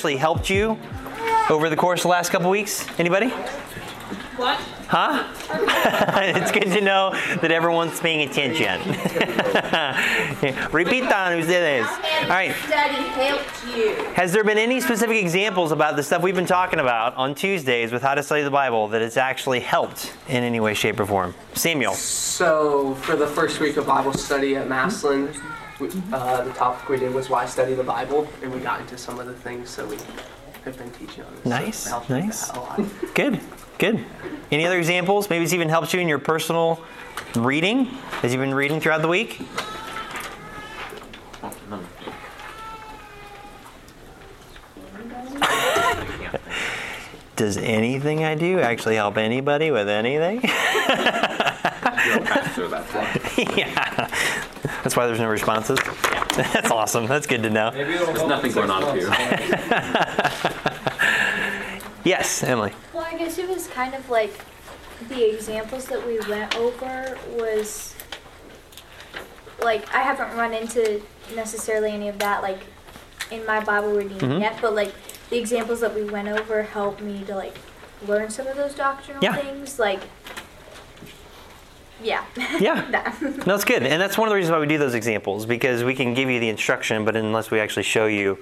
actually helped you over the course of the last couple weeks? Anybody? What? Huh? it's good to know that everyone's paying attention. Repitan ustedes. All right. Study helped you. Has there been any specific examples about the stuff we've been talking about on Tuesdays with how to study the Bible that it's actually helped in any way, shape, or form? Samuel. So, for the first week of Bible study at Massillon, we, uh, the topic we did was why study the Bible, and we got into some of the things that we have been teaching on. this. Nice, So it helped with nice. that a lot. Good, good. Any other examples? Maybe it's even helped you in your personal reading as you've been reading throughout the week? Does anything I do actually help anybody with anything? yeah. That's why there's no responses. That's awesome. That's good to know. There's nothing going on here. Yes, Emily. Well, I guess it was kind of like the examples that we went over was like I haven't run into necessarily any of that like in my Bible reading Mhm. yet, but like the examples that we went over helped me to like learn some of those doctrinal Yeah. things. Like, yeah. Yeah. No, it's good. And that's one of the reasons why we do those examples because we can give you the instruction, but unless we actually show you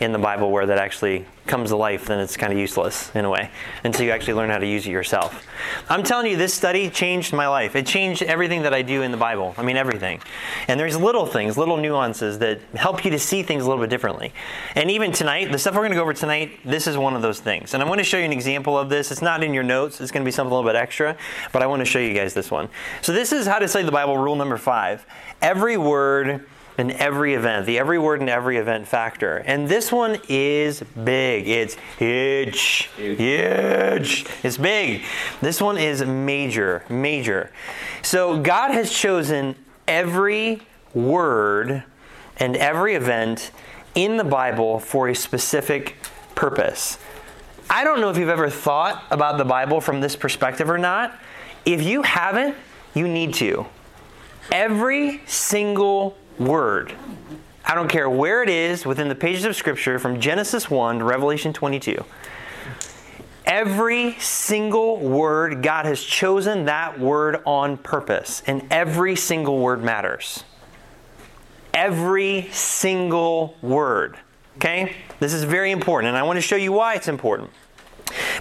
in the Bible where that actually comes to life, then it's kind of useless in a way until you actually learn how to use it yourself. I'm telling you, this study changed my life. It changed everything that I do in the Bible. I mean, everything. And there's little things, little nuances that help you to see things a little bit differently. And even tonight, the stuff we're going to go over tonight, this is one of those things. And I want to show you an example of this. It's not in your notes, it's going to be something a little bit extra, but I want to show you guys this one. So, this is how to study the Bible, rule number five. Every word and every event, the every word and every event factor. And this one is big. It's huge. Huge. It's big. This one is major, major. So God has chosen every word and every event in the Bible for a specific purpose. I don't know if you've ever thought about the Bible from this perspective or not. If you haven't, you need to. Every single word, I don't care where it is within the pages of Scripture from Genesis 1 to Revelation 22, every single word, God has chosen that word on purpose, and every single word matters. Every single word. Okay? This is very important, and I want to show you why it's important.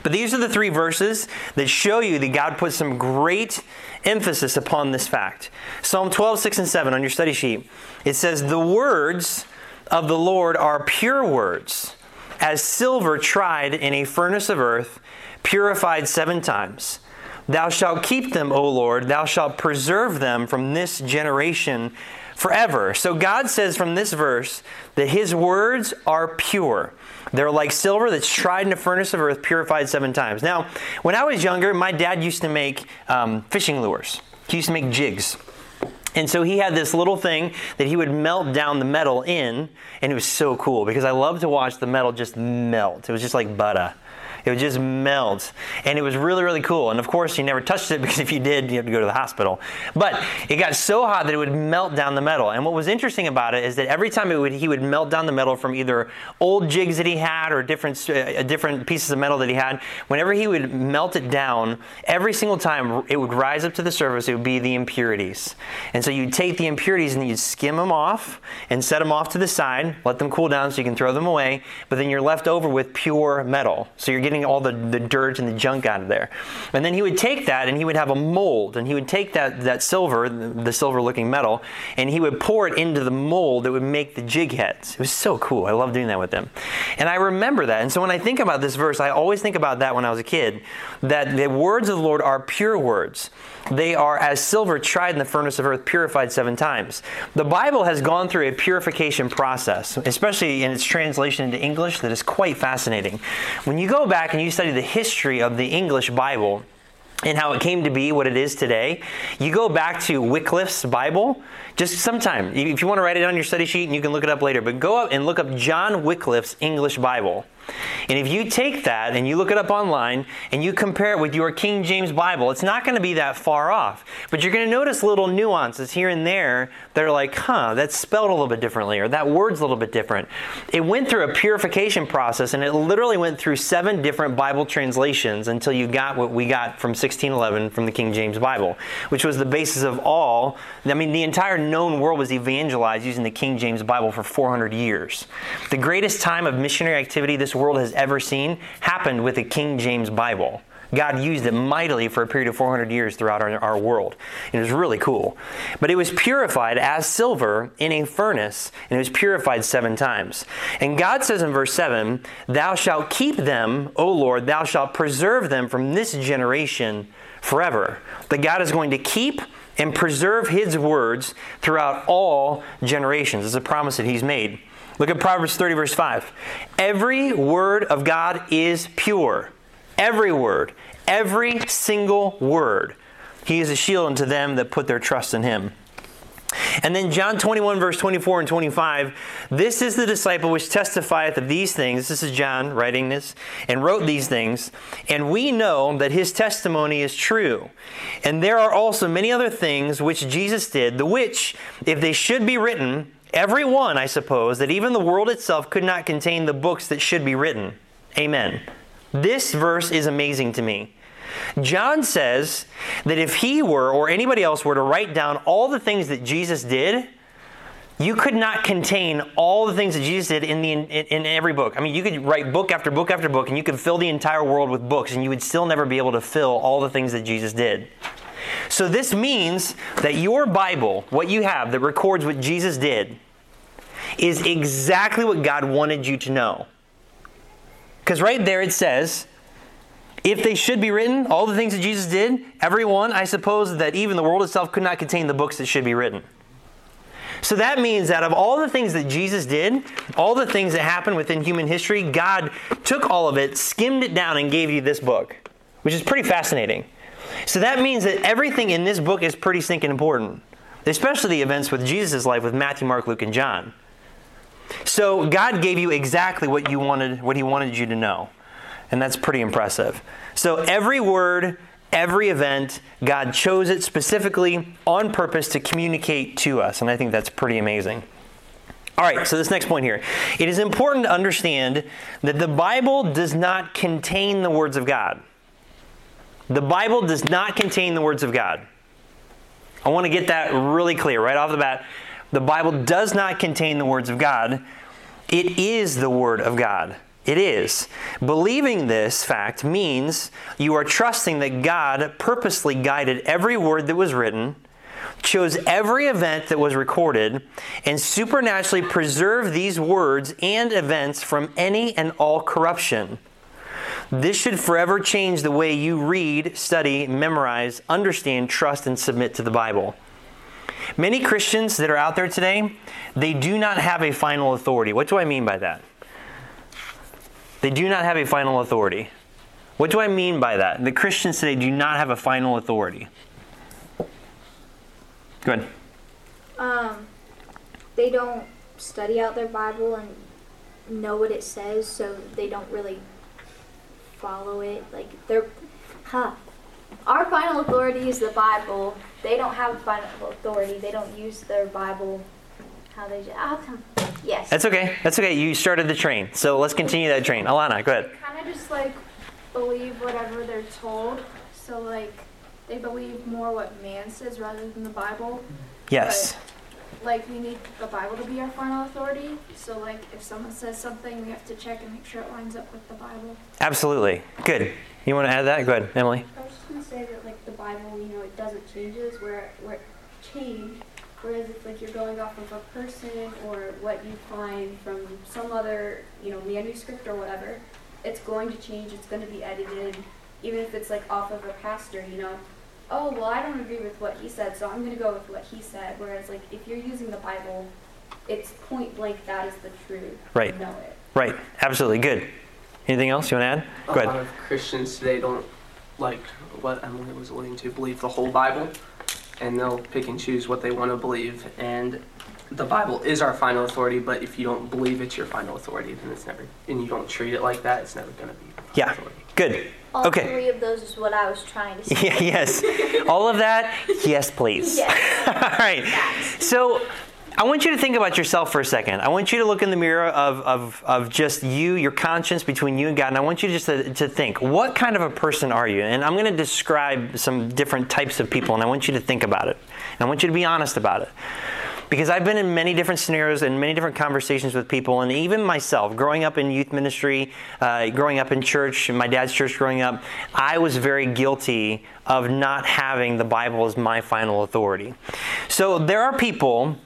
But these are the three verses that show you that God put some great emphasis upon this fact. Psalm 12, 6, and 7 on your study sheet. It says, The words of the Lord are pure words, as silver tried in a furnace of earth, purified seven times. Thou shalt keep them, O Lord, thou shalt preserve them from this generation forever. So God says from this verse that his words are pure. They're like silver that's tried in a furnace of earth, purified seven times. Now, when I was younger, my dad used to make um, fishing lures. He used to make jigs. And so he had this little thing that he would melt down the metal in, and it was so cool because I love to watch the metal just melt. It was just like butter. It would just melt. And it was really, really cool. And of course, you never touched it because if you did, you had to go to the hospital. But it got so hot that it would melt down the metal. And what was interesting about it is that every time would, he would melt down the metal from either old jigs that he had or different, uh, different pieces of metal that he had, whenever he would melt it down, every single time it would rise up to the surface, it would be the impurities. And so you'd take the impurities and you'd skim them off and set them off to the side, let them cool down so you can throw them away, but then you're left over with pure metal. So you're getting all the, the dirt and the junk out of there. And then he would take that and he would have a mold and he would take that, that silver, the silver looking metal, and he would pour it into the mold that would make the jig heads. It was so cool. I love doing that with them. And I remember that. And so when I think about this verse, I always think about that when I was a kid, that the words of the Lord are pure words. They are as silver tried in the furnace of earth, purified seven times. The Bible has gone through a purification process, especially in its translation into English, that is quite fascinating. When you go back and you study the history of the English Bible, and how it came to be what it is today, you go back to Wycliffe's Bible. Just sometime, if you want to write it on your study sheet, and you can look it up later. But go up and look up John Wycliffe's English Bible. And if you take that and you look it up online and you compare it with your King James Bible, it's not going to be that far off. But you're going to notice little nuances here and there that are like, huh, that's spelled a little bit differently, or that word's a little bit different. It went through a purification process and it literally went through seven different Bible translations until you got what we got from 1611 from the King James Bible, which was the basis of all. I mean, the entire known world was evangelized using the King James Bible for 400 years. The greatest time of missionary activity this world has ever seen happened with the King James Bible. God used it mightily for a period of 400 years throughout our, our world. It was really cool. But it was purified as silver in a furnace, and it was purified seven times. And God says in verse 7 Thou shalt keep them, O Lord, thou shalt preserve them from this generation forever. That God is going to keep and preserve his words throughout all generations. It's a promise that he's made. Look at Proverbs 30, verse 5. Every word of God is pure. Every word. Every single word. He is a shield unto them that put their trust in him. And then John 21, verse 24 and 25. This is the disciple which testifieth of these things. This is John writing this and wrote these things. And we know that his testimony is true. And there are also many other things which Jesus did, the which, if they should be written, Every one, I suppose, that even the world itself could not contain the books that should be written. Amen. This verse is amazing to me. John says that if he were, or anybody else were to write down all the things that Jesus did, you could not contain all the things that Jesus did in, the, in, in, every book. I mean, you could write book after book after book, and you could fill the entire world with books, and you would still never be able to fill all the things that Jesus did. So this means that your Bible, what you have that records what Jesus did, is exactly what God wanted you to know. Because right there it says, if they should be written, all the things that Jesus did, every one, I suppose that even the world itself could not contain the books that should be written. So that means that of all the things that Jesus did, all the things that happened within human history, God took all of it, skimmed it down, and gave you this book, which is pretty fascinating. So that means that everything in this book is pretty stinking important, especially the events with Jesus' life with Matthew, Mark, Luke, and John. So God gave you exactly what you wanted, what He wanted you to know. And that's pretty impressive. So every word, every event, God chose it specifically on purpose to communicate to us. And I think that's pretty amazing. All right, so this next point here. It is important to understand that the Bible does not contain the words of God. The Bible does not contain the words of God. I want to get that really clear right off the bat. The Bible does not contain the words of God. It is the Word of God. It is. Believing this fact means you are trusting that God purposely guided every word that was written, chose every event that was recorded, and supernaturally preserved these words and events from any and all corruption. This should forever change the way you read, study, memorize, understand, trust, and submit to the Bible. Many Christians that are out there today, they do not have a final authority. What do I mean by that? They do not have a final authority. What do I mean by that? The Christians today do not have a final authority. Go ahead. Um, they don't study out their Bible and know what it says, so they don't really follow it. Like they're, huh? Our final authority is the Bible. They don't have a final authority. They don't use their Bible how they. I'll come. Yes. That's okay. That's okay. You started the train, so let's continue that train. Alana, go ahead. kind of just like believe whatever they're told. So like they believe more what man says rather than the Bible. Yes. But, like we need the Bible to be our final authority. So like if someone says something, we have to check and make sure it lines up with the Bible. Absolutely. Good. You want to add that? Go ahead, Emily. I was just gonna say that like the Bible, you know, it doesn't changes where where it change. Whereas if like you're going off of a person or what you find from some other, you know, manuscript or whatever, it's going to change, it's gonna be edited, even if it's like off of a pastor, you know. Oh well I don't agree with what he said, so I'm gonna go with what he said. Whereas like if you're using the Bible, it's point blank that is the truth. Right. You know it. Right. Absolutely. Good. Anything else you want to add? Go a lot of Christians today don't like what Emily was alluding to, believe the whole Bible, and they'll pick and choose what they want to believe. And the Bible is our final authority, but if you don't believe it's your final authority, then it's never, and you don't treat it like that, it's never going to be. Yeah. authority. Good. All Okay. three of those is what I was trying to say. Yeah, yes. All of that? Yes, please. Yes. All right. So I want you to think about yourself for a second. I want you to look in the mirror of, of, of just you, your conscience between you and God, and I want you just to, to think, what kind of a person are you? And I'm going to describe some different types of people, and I want you to think about it. And I want you to be honest about it. Because I've been in many different scenarios and many different conversations with people, and even myself, growing up in youth ministry, uh, growing up in church, in my dad's church growing up, I was very guilty of not having the Bible as my final authority. So there are people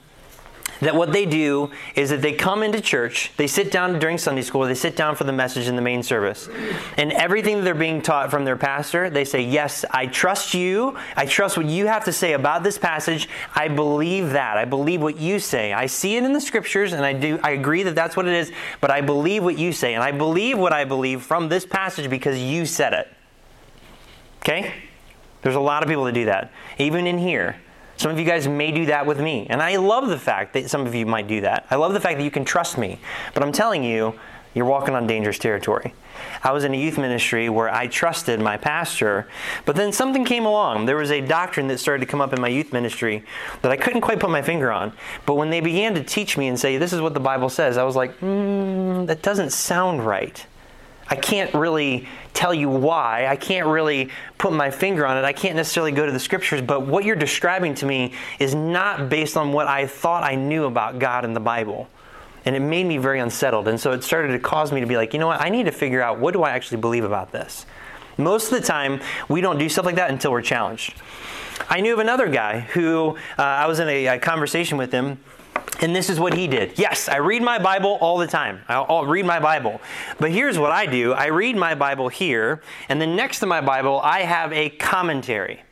that what they do is that they come into church, they sit down during Sunday school, they sit down for the message in the main service. And everything that they're being taught from their pastor, they say, Yes, I trust you. I trust what you have to say about this passage. I believe that. I believe what you say. I see it in the scriptures and I do I agree that that's what it is, but I believe what you say. And I believe what I believe from this passage because you said it. Okay? There's a lot of people that do that. Even in here. Some of you guys may do that with me. And I love the fact that some of you might do that. I love the fact that you can trust me. But I'm telling you, you're walking on dangerous territory. I was in a youth ministry where I trusted my pastor, but then something came along. There was a doctrine that started to come up in my youth ministry that I couldn't quite put my finger on. But when they began to teach me and say, This is what the Bible says, I was like, mm, That doesn't sound right. I can't really tell you why. I can't really put my finger on it. I can't necessarily go to the scriptures, but what you're describing to me is not based on what I thought I knew about God and the Bible. And it made me very unsettled. And so it started to cause me to be like, you know what? I need to figure out what do I actually believe about this. Most of the time, we don't do stuff like that until we're challenged. I knew of another guy who uh, I was in a, a conversation with him and this is what he did. Yes, I read my Bible all the time. I'll, I'll, read my Bible. But here's what I do I read my Bible here, and then next to my Bible, I have a commentary.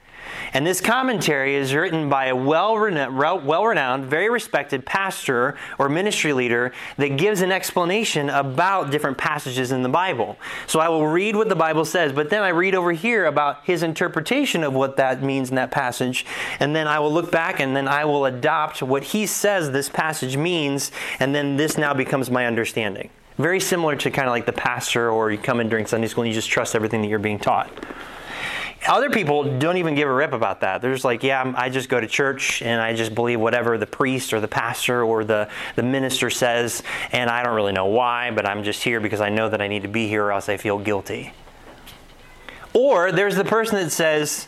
And this commentary is written by a well renowned, very respected pastor or ministry leader that gives an explanation about different passages in the Bible. So I will read what the Bible says, but then I read over here about his interpretation of what that means in that passage. And then I will look back and then I will adopt what he says this passage means, and then this now becomes my understanding. Very similar to kind of like the pastor, or you come in during Sunday school and you just trust everything that you're being taught. Other people don't even give a rip about that. They're just like, yeah, I just go to church and I just believe whatever the priest or the pastor or the, the minister says, and I don't really know why, but I'm just here because I know that I need to be here or else I feel guilty. Or there's the person that says,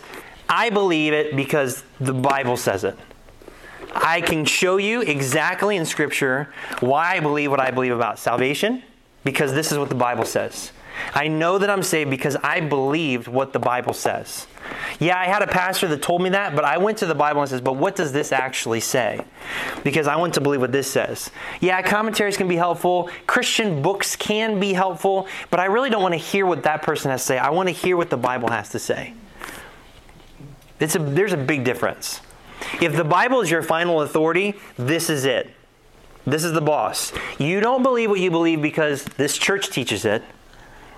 I believe it because the Bible says it. I can show you exactly in Scripture why I believe what I believe about salvation because this is what the Bible says. I know that I'm saved because I believed what the Bible says. Yeah, I had a pastor that told me that, but I went to the Bible and says, "But what does this actually say?" Because I want to believe what this says. Yeah, commentaries can be helpful, Christian books can be helpful, but I really don't want to hear what that person has to say. I want to hear what the Bible has to say. It's a, there's a big difference. If the Bible is your final authority, this is it. This is the boss. You don't believe what you believe because this church teaches it.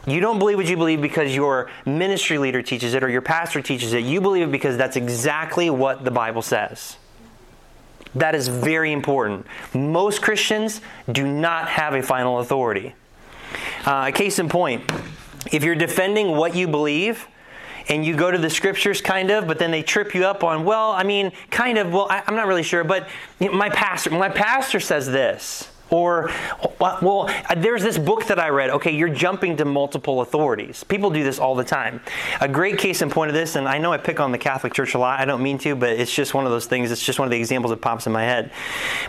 You don't believe what you believe because your ministry leader teaches it or your pastor teaches it. You believe it because that's exactly what the Bible says. That is very important. Most Christians do not have a final authority. Uh, case in point, if you're defending what you believe, and you go to the scriptures kind of but then they trip you up on well i mean kind of well I, am not really sure but my pastor my pastor says this or well there's this book that i read. Okay you're jumping to multiple authorities. People do this all the time. A great case in point of this and i know i pick on the catholic church a lot. I don't mean to but it's just one of those things. It's just one of the examples that pops in my head.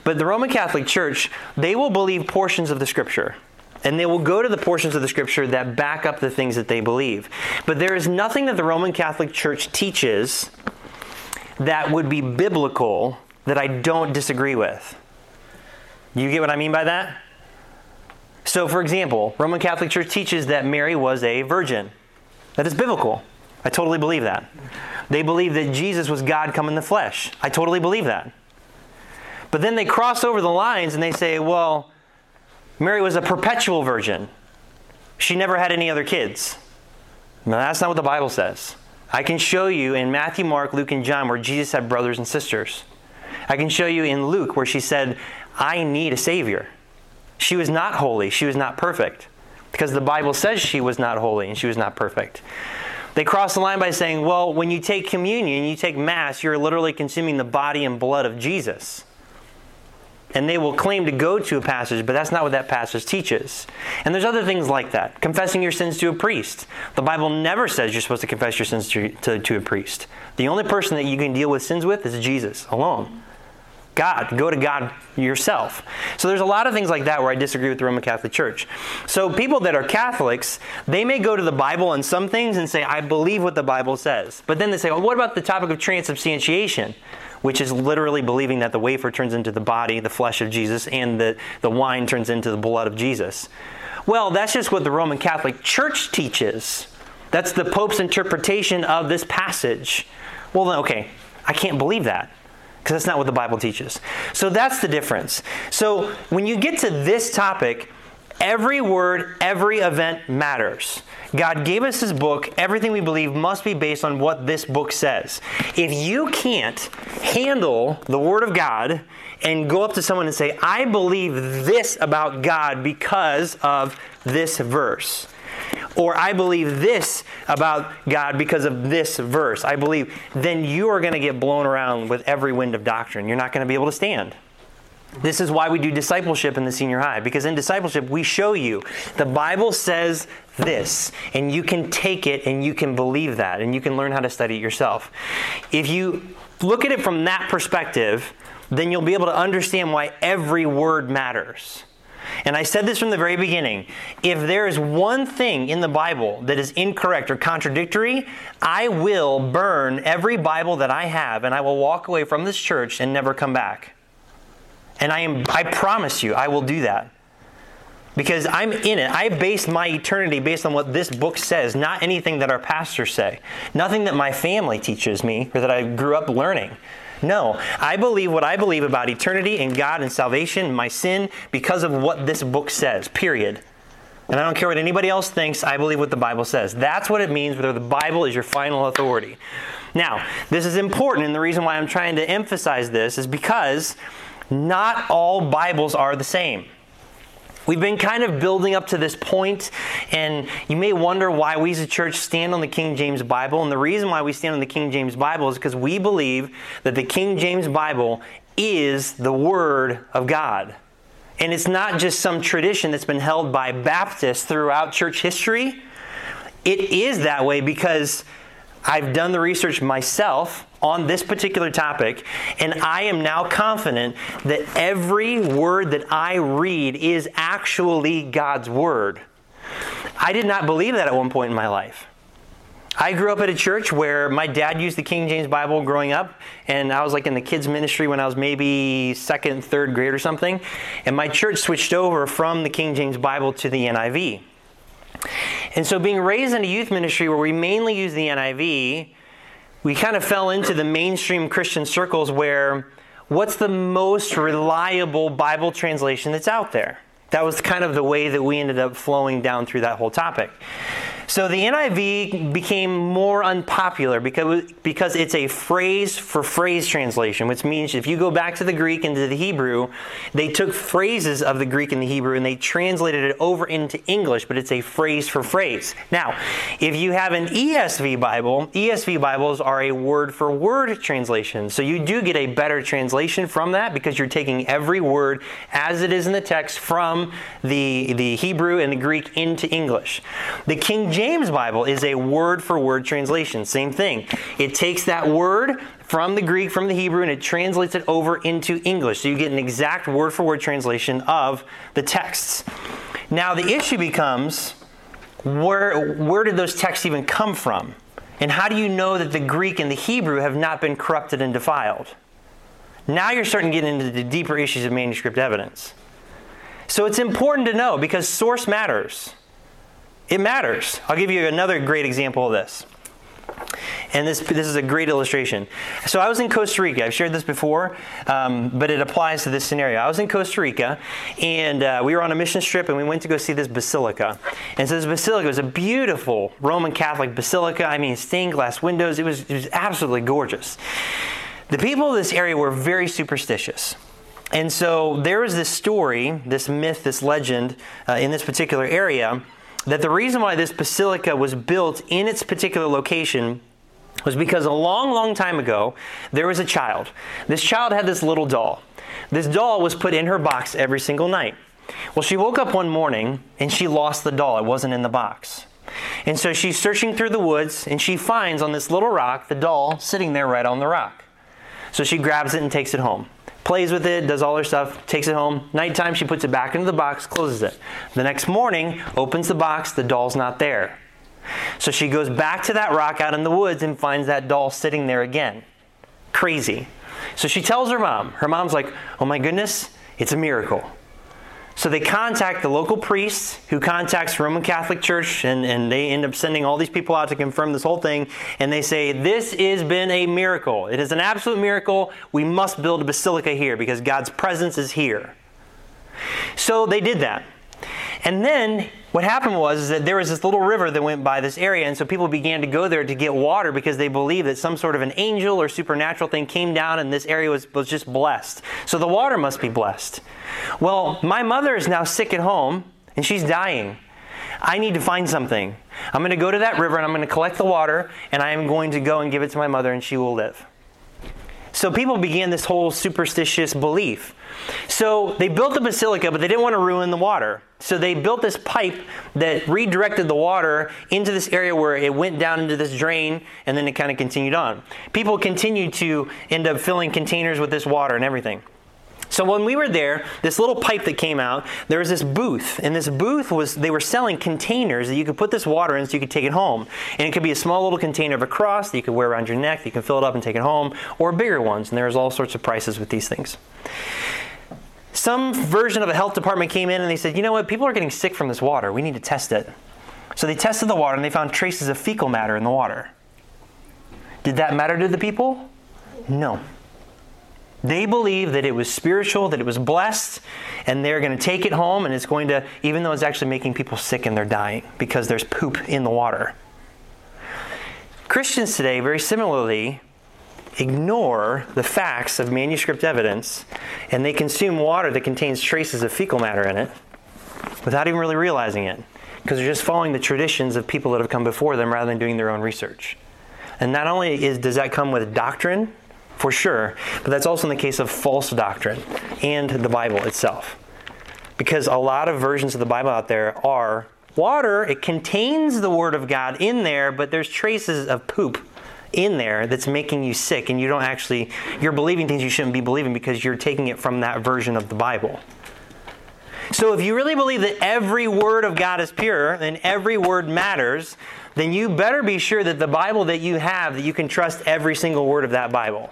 But the roman catholic church they will believe portions of the scripture and they will go to the portions of the scripture that back up the things that they believe. But there is nothing that the Roman Catholic Church teaches that would be biblical that I don't disagree with. You get what I mean by that? So, for example, Roman Catholic Church teaches that Mary was a virgin. That is biblical. I totally believe that. They believe that Jesus was God come in the flesh. I totally believe that. But then they cross over the lines and they say, well, Mary was a perpetual virgin. She never had any other kids. No, that's not what the Bible says. I can show you in Matthew, Mark, Luke, and John where Jesus had brothers and sisters. I can show you in Luke where she said, I need a Savior. She was not holy, she was not perfect. Because the Bible says she was not holy and she was not perfect. They cross the line by saying, well, when you take communion, you take Mass, you're literally consuming the body and blood of Jesus. And they will claim to go to a passage, but that's not what that passage teaches. And there's other things like that. Confessing your sins to a priest. The Bible never says you're supposed to confess your sins to, to, to a priest. The only person that you can deal with sins with is Jesus alone. God. Go to God yourself. So there's a lot of things like that where I disagree with the Roman Catholic Church. So people that are Catholics, they may go to the Bible on some things and say, I believe what the Bible says. But then they say, well, what about the topic of transubstantiation? Which is literally believing that the wafer turns into the body, the flesh of Jesus, and the, the wine turns into the blood of Jesus. Well, that's just what the Roman Catholic Church teaches. That's the Pope's interpretation of this passage. Well, then, okay, I can't believe that because that's not what the Bible teaches. So that's the difference. So when you get to this topic, every word, every event matters. God gave us His book. Everything we believe must be based on what this book says. If you can't handle the Word of God and go up to someone and say, I believe this about God because of this verse, or I believe this about God because of this verse, I believe, then you are going to get blown around with every wind of doctrine. You're not going to be able to stand. This is why we do discipleship in the senior high, because in discipleship, we show you the Bible says this, and you can take it and you can believe that, and you can learn how to study it yourself. If you look at it from that perspective, then you'll be able to understand why every word matters. And I said this from the very beginning. If there is one thing in the Bible that is incorrect or contradictory, I will burn every Bible that I have and I will walk away from this church and never come back. And I am I promise you I will do that. Because I'm in it. I base my eternity based on what this book says, not anything that our pastors say. Nothing that my family teaches me or that I grew up learning. No, I believe what I believe about eternity and God and salvation my sin because of what this book says, period. And I don't care what anybody else thinks, I believe what the Bible says. That's what it means whether the Bible is your final authority. Now, this is important, and the reason why I'm trying to emphasize this is because not all Bibles are the same. We've been kind of building up to this point, and you may wonder why we as a church stand on the King James Bible. And the reason why we stand on the King James Bible is because we believe that the King James Bible is the Word of God. And it's not just some tradition that's been held by Baptists throughout church history. It is that way because I've done the research myself on this particular topic, and I am now confident that every word that I read is actually God's Word. I did not believe that at one point in my life. I grew up at a church where my dad used the King James Bible growing up, and I was like in the kids' ministry when I was maybe second, third grade or something. And my church switched over from the King James Bible to the NIV. And so, being raised in a youth ministry where we mainly use the NIV, we kind of fell into the mainstream Christian circles where what's the most reliable Bible translation that's out there? That was kind of the way that we ended up flowing down through that whole topic. So the NIV became more unpopular because, because it's a phrase for phrase translation, which means if you go back to the Greek and to the Hebrew, they took phrases of the Greek and the Hebrew and they translated it over into English, but it's a phrase for phrase. Now, if you have an ESV Bible, ESV Bibles are a word for word translation. So you do get a better translation from that because you're taking every word as it is in the text from the, the Hebrew and the Greek into English. The King James Bible is a word for word translation. Same thing. It takes that word from the Greek, from the Hebrew, and it translates it over into English. So you get an exact word for word translation of the texts. Now, the issue becomes where, where did those texts even come from? And how do you know that the Greek and the Hebrew have not been corrupted and defiled? Now you're starting to get into the deeper issues of manuscript evidence. So it's important to know because source matters. It matters. I'll give you another great example of this. And this, this is a great illustration. So I was in Costa Rica. I've shared this before, um, but it applies to this scenario. I was in Costa Rica, and uh, we were on a mission trip, and we went to go see this basilica. And so this basilica was a beautiful Roman Catholic basilica. I mean, stained glass windows. It was, it was absolutely gorgeous. The people of this area were very superstitious. And so there is this story, this myth, this legend uh, in this particular area that the reason why this basilica was built in its particular location was because a long, long time ago, there was a child. This child had this little doll. This doll was put in her box every single night. Well, she woke up one morning and she lost the doll. It wasn't in the box. And so she's searching through the woods and she finds on this little rock the doll sitting there right on the rock. So she grabs it and takes it home plays with it, does all her stuff, takes it home. Nighttime, she puts it back into the box, closes it. The next morning, opens the box, the doll's not there. So she goes back to that rock out in the woods and finds that doll sitting there again. Crazy. So she tells her mom. Her mom's like, oh my goodness, it's a miracle. So they contact the local priest who contacts Roman Catholic Church, and, and they end up sending all these people out to confirm this whole thing. And they say, This has been a miracle. It is an absolute miracle. We must build a basilica here because God's presence is here. So they did that. And then what happened was is that there was this little river that went by this area, and so people began to go there to get water because they believed that some sort of an angel or supernatural thing came down and this area was, was just blessed. So the water must be blessed. Well, my mother is now sick at home and she's dying. I need to find something. I'm going to go to that river and I'm going to collect the water and I am going to go and give it to my mother and she will live. So people began this whole superstitious belief. So they built the basilica, but they didn't want to ruin the water. So they built this pipe that redirected the water into this area where it went down into this drain and then it kind of continued on. People continued to end up filling containers with this water and everything. So when we were there, this little pipe that came out, there was this booth, and this booth was they were selling containers that you could put this water in so you could take it home. And it could be a small little container of a cross that you could wear around your neck, you can fill it up and take it home, or bigger ones, and there's all sorts of prices with these things some version of a health department came in and they said, you know what, people are getting sick from this water. We need to test it. So they tested the water and they found traces of fecal matter in the water. Did that matter to the people? No. They believe that it was spiritual, that it was blessed, and they're going to take it home and it's going to, even though it's actually making people sick and they're dying because there's poop in the water. Christians today, very similarly, ignore the facts of manuscript evidence and they consume water that contains traces of fecal matter in it without even really realizing it because they're just following the traditions of people that have come before them rather than doing their own research. And not only is, does that come with doctrine, for sure, but that's also in the case of false doctrine and the Bible itself. Because a lot of versions of the Bible out there are water, it contains the Word of God in there, but there's traces of poop in there that's making you sick and you don't actually you're believing things you shouldn't be believing because you're taking it from that version of the Bible. So if you really believe that every word of God is pure and every word matters, then you better be sure that the Bible that you have that you can trust every single word of that Bible.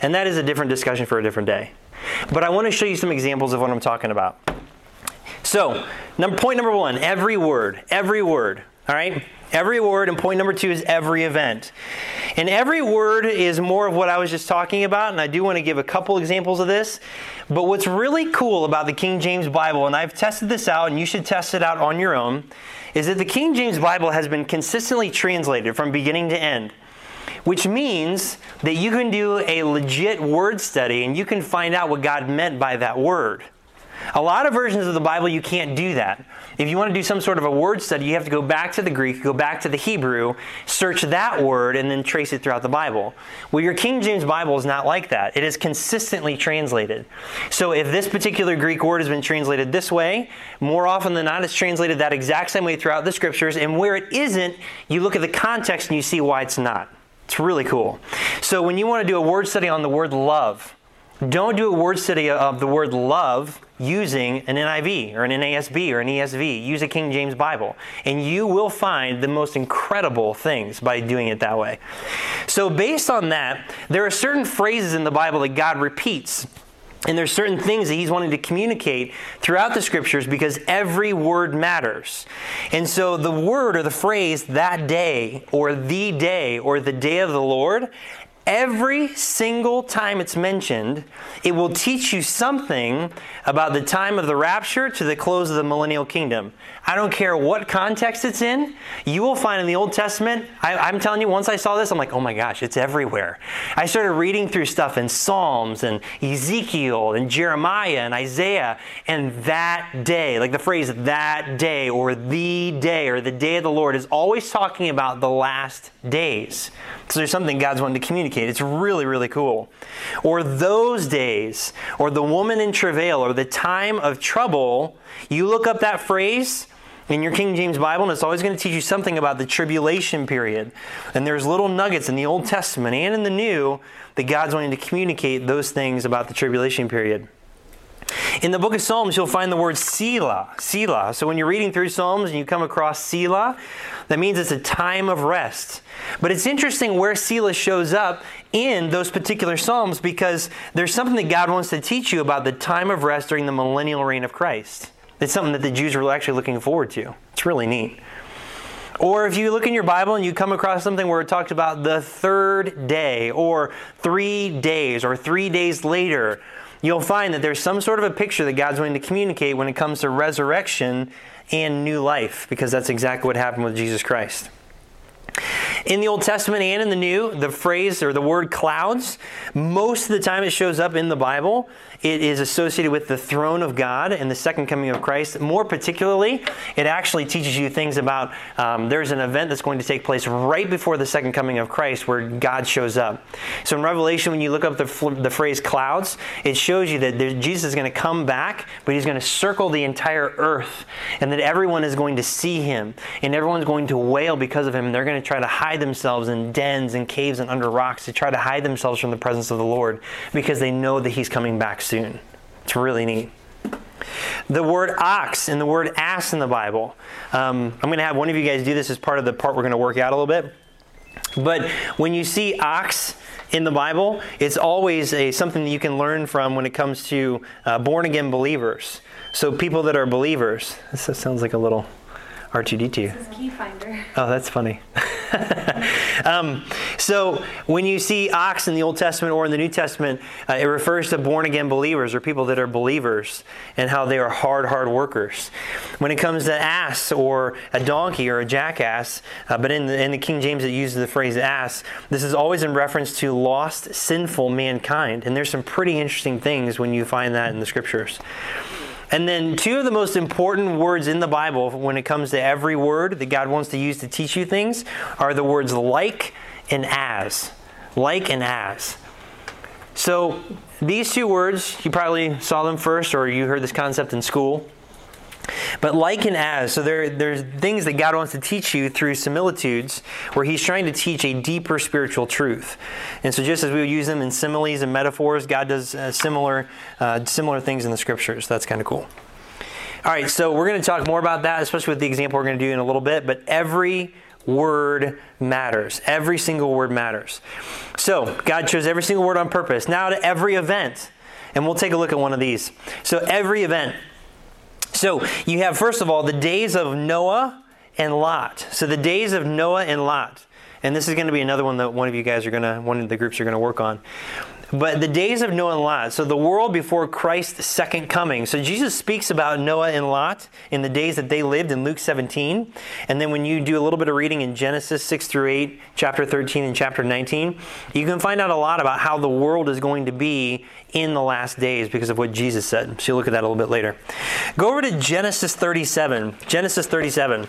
And that is a different discussion for a different day. But I want to show you some examples of what I'm talking about. So, number, point number one every word, every word, all right? Every word, and point number two is every event. And every word is more of what I was just talking about, and I do want to give a couple examples of this. But what's really cool about the King James Bible, and I've tested this out, and you should test it out on your own, is that the King James Bible has been consistently translated from beginning to end. Which means that you can do a legit word study and you can find out what God meant by that word. A lot of versions of the Bible, you can't do that. If you want to do some sort of a word study, you have to go back to the Greek, go back to the Hebrew, search that word, and then trace it throughout the Bible. Well, your King James Bible is not like that. It is consistently translated. So if this particular Greek word has been translated this way, more often than not, it's translated that exact same way throughout the scriptures. And where it isn't, you look at the context and you see why it's not. It's really cool. So when you want to do a word study on the word love, don't do a word study of the word love using an NIV or an NASB or an ESV. Use a King James Bible. And you will find the most incredible things by doing it that way. So, based on that, there are certain phrases in the Bible that God repeats And there's certain things that he's wanting to communicate throughout the scriptures because every word matters. And so the word or the phrase that day or the day or the day of the Lord Every single time it's mentioned, it will teach you something about the time of the rapture to the close of the millennial kingdom. I don't care what context it's in, you will find in the Old Testament. I, am telling you, once I saw this, I'm like, oh my gosh, it's everywhere. I started reading through stuff in Psalms and Ezekiel and Jeremiah and Isaiah, and that day, like the phrase that day or the day or the day of the Lord, is always talking about the last days. So there's something God's wanting to communicate. It's really, really cool. Or those days, or the woman in travail, or the time of trouble. You look up that phrase in your King James Bible, and it's always going to teach you something about the tribulation period. And there's little nuggets in the Old Testament and in the New that God's wanting to communicate those things about the tribulation period. In the book of Psalms, you'll find the word Selah. Selah. So when you're reading through Psalms and you come across Selah, that means it's a time of rest. But it's interesting where Selah shows up in those particular Psalms because there's something that God wants to teach you about the time of rest during the millennial reign of Christ. It's something that the Jews were actually looking forward to. It's really neat. Or if you look in your Bible and you come across something where it talks about the third day, or three days, or three days later, you'll find that there's some sort of a picture that God's wanting to communicate when it comes to resurrection and new life, because that's exactly what happened with Jesus Christ. In the Old Testament and in the New, the phrase or the word clouds, most of the time it shows up in the Bible. It is associated with the throne of God and the second coming of Christ. More particularly, it actually teaches you things about um, there's an event that's going to take place right before the second coming of Christ where God shows up. So in Revelation, when you look up the, the phrase clouds, it shows you that Jesus is going to come back, but he's going to circle the entire earth and that everyone is going to see him and everyone's going to wail because of him and they're going to try to hide themselves in dens and caves and under rocks to try to hide themselves from the presence of the Lord because they know that he's coming back soon soon. It's really neat. The word ox and the word ass in the Bible. Um, I'm going to have one of you guys do this as part of the part we're going to work out a little bit. But when you see ox in the Bible, it's always a, something that you can learn from when it comes to uh, born again believers. So people that are believers. This sounds like a little R2D2. This is key finder. Oh, that's funny. um, so when you see ox in the Old Testament or in the New Testament, uh, it refers to born again believers or people that are believers and how they are hard, hard workers. When it comes to ass or a donkey or a jackass, uh, but in the, in the King James it uses the phrase ass, this is always in reference to lost, sinful mankind. And there's some pretty interesting things when you find that in the scriptures. And then, two of the most important words in the Bible when it comes to every word that God wants to use to teach you things are the words like and as. Like and as. So, these two words, you probably saw them first or you heard this concept in school. But like and as, so there, there's things that God wants to teach you through similitudes where He's trying to teach a deeper spiritual truth. And so just as we would use them in similes and metaphors, God does uh, similar, uh, similar things in the scriptures. That's kind of cool. All right, so we're going to talk more about that, especially with the example we're going to do in a little bit. But every word matters. Every single word matters. So God chose every single word on purpose. Now to every event. And we'll take a look at one of these. So every event. So you have, first of all, the days of Noah and Lot. So the days of Noah and Lot. And this is going to be another one that one of you guys are going to, one of the groups are going to work on. But the days of Noah and Lot, so the world before Christ's second coming. So Jesus speaks about Noah and Lot in the days that they lived in Luke 17. And then when you do a little bit of reading in Genesis 6 through 8, chapter 13 and chapter 19, you can find out a lot about how the world is going to be in the last days because of what Jesus said. So you'll look at that a little bit later. Go over to Genesis 37. Genesis 37.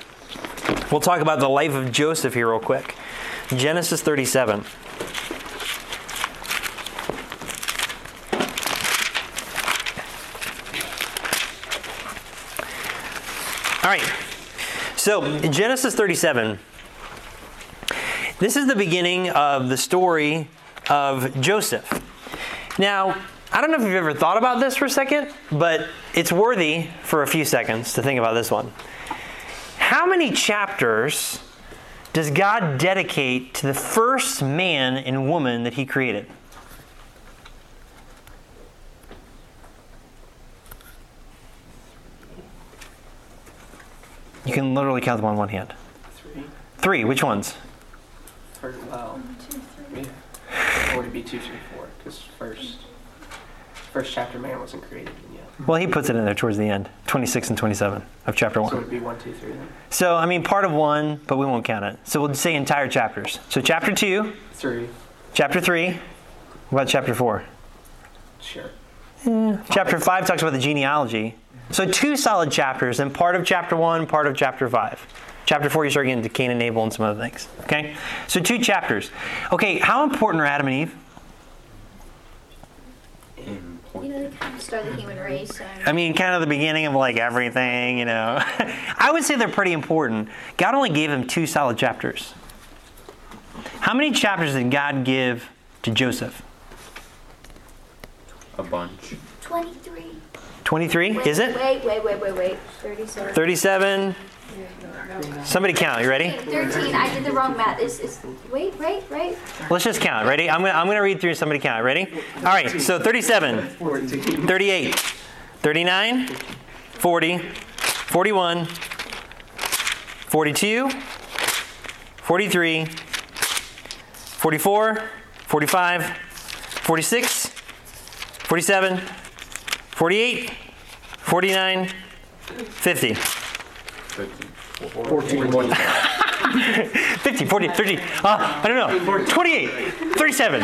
We'll talk about the life of Joseph here real quick. Genesis 37. All right. So, Genesis 37, this is the beginning of the story of Joseph. Now, I don't know if you've ever thought about this for a second, but it's worthy for a few seconds to think about this one. How many chapters does God dedicate to the first man and woman that he created? You can literally count them on one hand. Three. Three. Which ones? First, well, yeah. Or would it be two, three, four? Because first, first chapter man wasn't created yet. Well, he puts it in there towards the end, 26 and 27 of chapter one. So it'd be one, two, three then. So, I mean, part of one, but we won't count it. So we'll say entire chapters. So chapter two, Three. chapter three. What about chapter four? Sure. Yeah. Chapter 5 talks about the genealogy. So, two solid chapters, and part of chapter 1, part of chapter 5. Chapter 4, you start getting into Cain and Abel and some other things. Okay? So, two chapters. Okay, how important are Adam and Eve? You know, they kind of start the human race. And I mean, kind of the beginning of like everything, you know. I would say they're pretty important. God only gave them two solid chapters. How many chapters did God give to Joseph? A bunch. 23. 23? Wait, Is it? Wait, wait, wait, wait, wait. 37. 37? Somebody count. You ready? 13. I did the wrong math. It's, it's, wait, wait, wait. Let's just count. Ready? I'm gonna, I'm gonna read through somebody count. Ready? All right, so 37, 38, 39, 40, 41, 42, 43, 44, 45, 46, 47, 48, 49, 50. 50, 40, 30, uh, I don't know, 28, 37.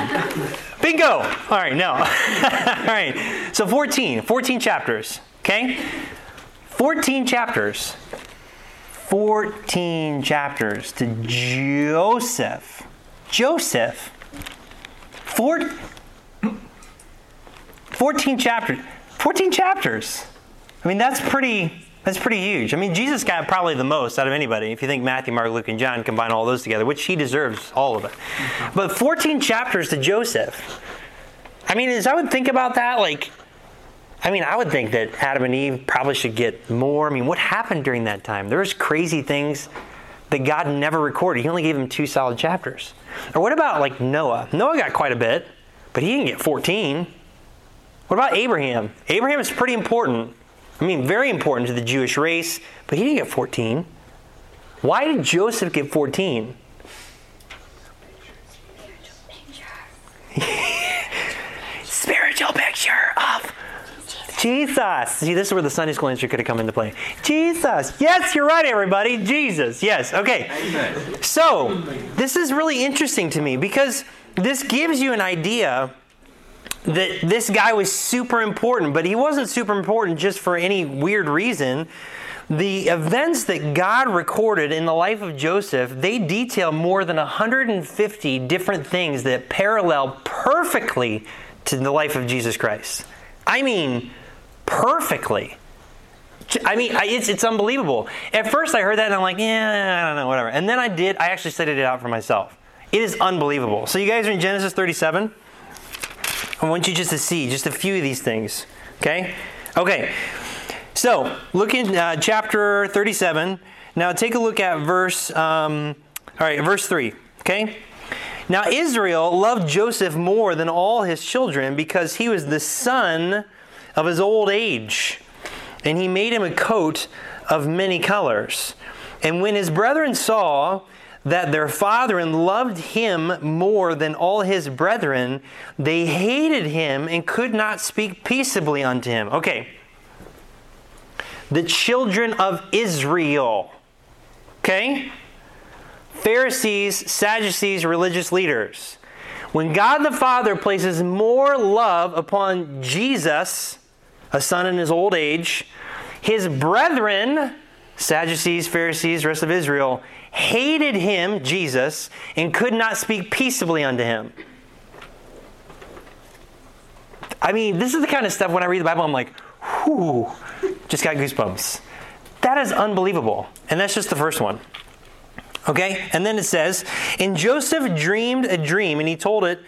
Bingo! All right, no. All right, so 14, 14 chapters, okay? 14 chapters. 14 chapters to Joseph. Joseph. Four, 14 chapters. 14 chapters. I mean, that's pretty. That's pretty huge. I mean, Jesus got probably the most out of anybody. If you think Matthew, Mark, Luke, and John combine all those together, which he deserves all of it. But 14 chapters to Joseph. I mean, as I would think about that, like, I mean, I would think that Adam and Eve probably should get more. I mean, what happened during that time? There's crazy things that God never recorded. He only gave them two solid chapters. Or what about like Noah? Noah got quite a bit, but he didn't get 14. What about Abraham? Abraham is pretty important. I mean, very important to the Jewish race, but he didn't get 14. Why did Joseph get 14? Spiritual picture of Jesus. See, this is where the Sunday school answer could have come into play. Jesus. Yes, you're right, everybody. Jesus. Yes. Okay. So, this is really interesting to me because this gives you an idea that this guy was super important, but he wasn't super important just for any weird reason. The events that God recorded in the life of Joseph, they detail more than 150 different things that parallel perfectly to the life of Jesus Christ. I mean, perfectly. I mean, it's, it's unbelievable. At first, I heard that and I'm like, yeah, I don't know, whatever. And then I did, I actually studied it out for myself. It is unbelievable. So, you guys are in Genesis 37? I want you just to see just a few of these things. Okay? Okay. So, look in uh, chapter 37. Now, take a look at verse, um, all right, verse 3. Okay? Now, Israel loved Joseph more than all his children because he was the son of his old age. And he made him a coat of many colors. And when his brethren saw that their father and loved him more than all his brethren, they hated him and could not speak peaceably unto him. Okay. The children of Israel. Okay? Pharisees, Sadducees, religious leaders. When God the Father places more love upon Jesus, a son in his old age, his brethren, Sadducees, Pharisees, rest of Israel, hated him, Jesus, and could not speak peaceably unto him. I mean, this is the kind of stuff when I read the Bible, I'm like, whew, just got goosebumps. That is unbelievable. And that's just the first one. Okay? And then it says, And Joseph dreamed a dream, and he told it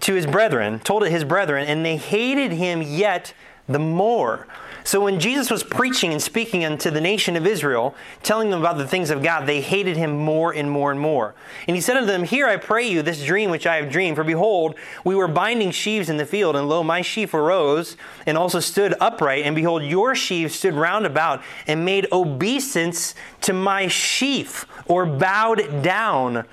to his brethren, told it his brethren, and they hated him yet the more. So when Jesus was preaching and speaking unto the nation of Israel, telling them about the things of God, they hated him more and more and more. And he said unto them, Hear I pray you this dream which I have dreamed. For behold, we were binding sheaves in the field, and lo, my sheaf arose and also stood upright. And behold, your sheaves stood round about and made obeisance to my sheaf, or bowed down.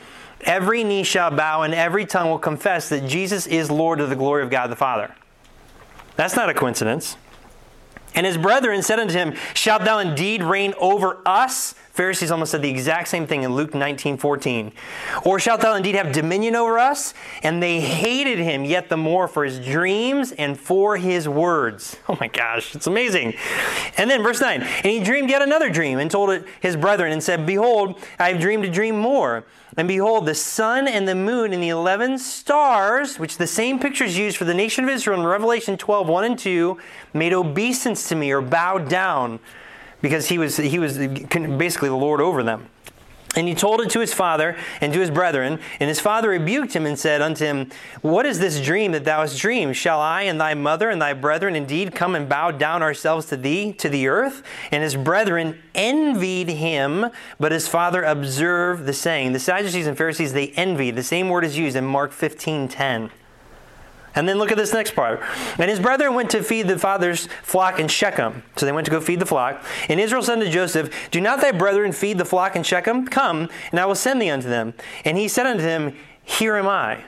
Every knee shall bow, and every tongue will confess that Jesus is Lord of the glory of God the Father. That's not a coincidence. And his brethren said unto him, Shalt thou indeed reign over us? Pharisees almost said the exact same thing in Luke 19 14. Or shalt thou indeed have dominion over us? And they hated him yet the more for his dreams and for his words. Oh my gosh, it's amazing. And then verse 9, and he dreamed yet another dream and told it his brethren and said, Behold, I have dreamed a dream more. And behold, the sun and the moon and the 11 stars, which the same pictures used for the nation of Israel in Revelation 12, 1 and 2, made obeisance to me or bowed down because he was, he was basically the Lord over them. And he told it to his father and to his brethren. And his father rebuked him and said unto him, What is this dream that thou hast dreamed? Shall I and thy mother and thy brethren indeed come and bow down ourselves to thee, to the earth? And his brethren envied him, but his father observed the saying. The Sadducees and Pharisees, they envied. The same word is used in Mark 15 10. And then look at this next part. And his brethren went to feed the father's flock in Shechem. So they went to go feed the flock. And Israel said to Joseph, Do not thy brethren feed the flock in Shechem? Come, and I will send thee unto them. And he said unto them, Here am I.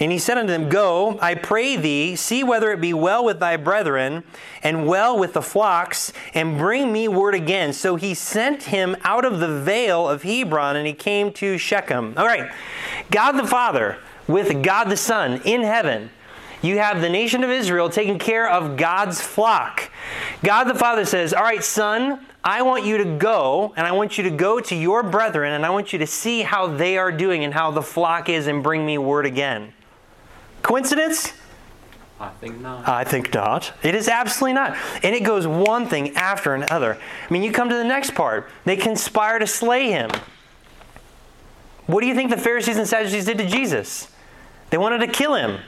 And he said unto them, Go, I pray thee, see whether it be well with thy brethren, and well with the flocks, and bring me word again. So he sent him out of the vale of Hebron, and he came to Shechem. All right, God the Father with God the Son in heaven you have the nation of Israel taking care of God's flock. God the Father says, All right, son, I want you to go, and I want you to go to your brethren, and I want you to see how they are doing and how the flock is, and bring me word again. Coincidence? I think not. I think not. It is absolutely not. And it goes one thing after another. I mean, you come to the next part. They conspire to slay him. What do you think the Pharisees and Sadducees did to Jesus? They wanted to kill him.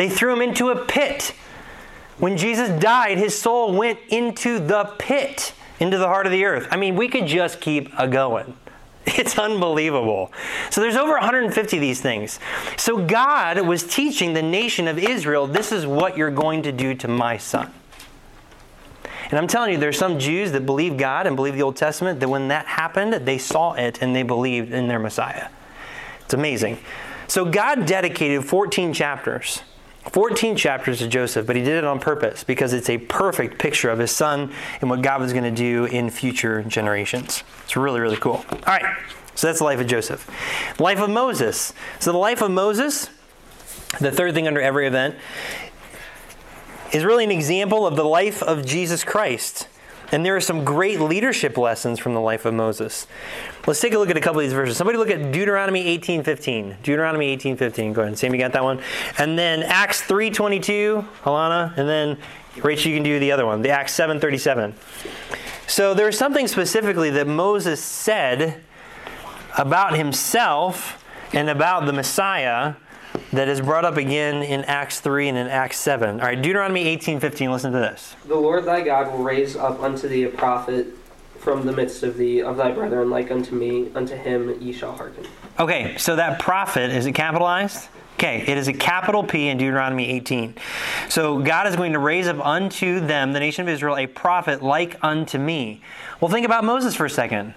They threw him into a pit. When Jesus died, his soul went into the pit, into the heart of the earth. I mean, we could just keep a going. It's unbelievable. So there's over 150 of these things. So God was teaching the nation of Israel, this is what you're going to do to my son. And I'm telling you, there's some Jews that believe God and believe the Old Testament that when that happened, they saw it and they believed in their Messiah. It's amazing. So God dedicated 14 chapters 14 chapters to Joseph, but he did it on purpose because it's a perfect picture of his son and what God was going to do in future generations. It's really, really cool. All right, so that's the life of Joseph. Life of Moses. So the life of Moses, the third thing under every event, is really an example of the life of Jesus Christ. And there are some great leadership lessons from the life of Moses. Let's take a look at a couple of these verses. Somebody look at Deuteronomy 18:15. Deuteronomy 18:15. Go ahead. Sam, you got that one? And then Acts 3:22, Alana, and then Rachel, you can do the other one, the Acts 7:37. So there's something specifically that Moses said about himself and about the Messiah that is brought up again in Acts 3 and in Acts 7. All right, Deuteronomy 18:15, listen to this. The Lord thy God will raise up unto thee a prophet from the midst of thee of thy brethren like unto me unto him ye shall hearken. Okay, so that prophet is it capitalized? Okay, it is a capital P in Deuteronomy 18. So God is going to raise up unto them, the nation of Israel, a prophet like unto me. Well, think about Moses for a second.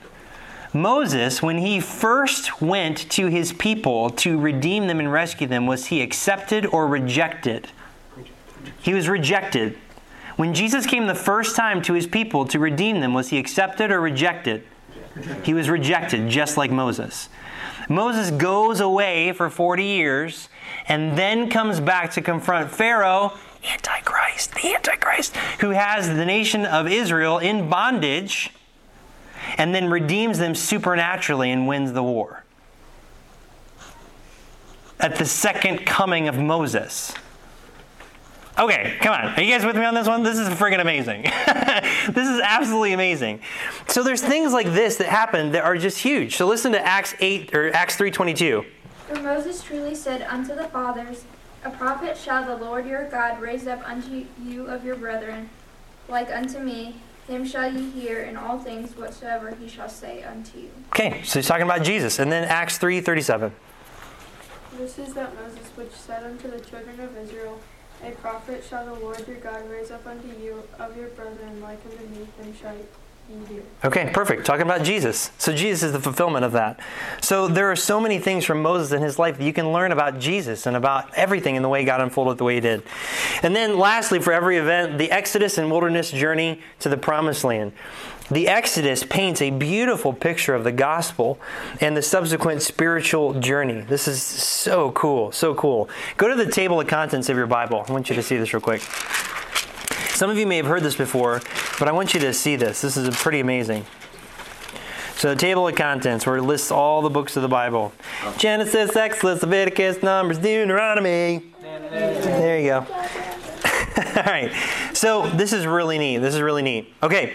Moses, when he first went to his people to redeem them and rescue them, was he accepted or rejected? He was rejected. When Jesus came the first time to his people to redeem them, was he accepted or rejected? He was rejected, just like Moses. Moses goes away for 40 years and then comes back to confront Pharaoh, Antichrist, the Antichrist, who has the nation of Israel in bondage and then redeems them supernaturally and wins the war. At the second coming of Moses. Okay, come on. Are you guys with me on this one? This is friggin' amazing. this is absolutely amazing. So there's things like this that happen that are just huge. So listen to Acts 8 or Acts 3:22. For Moses truly said unto the fathers, A prophet shall the Lord your God raise up unto you of your brethren, like unto me, him shall ye hear in all things whatsoever he shall say unto you. Okay, so he's talking about Jesus. And then Acts 3:37. This is that Moses which said unto the children of Israel, A prophet shall the Lord your God raise up unto you of your brethren like unto ye hear. Okay, perfect. Talking about Jesus. So Jesus is the fulfillment of that. So there are so many things from Moses in his life that you can learn about Jesus and about everything in the way God unfolded the way he did. And then lastly, for every event, the Exodus and wilderness journey to the promised land. The Exodus paints a beautiful picture of the gospel and the subsequent spiritual journey. This is so cool, so cool. Go to the table of contents of your Bible. I want you to see this real quick. Some of you may have heard this before, but I want you to see this. This is pretty amazing. So, the table of contents where it lists all the books of the Bible Genesis, Exodus, Leviticus, Numbers, Deuteronomy. There you go. all right. So, this is really neat. This is really neat. Okay.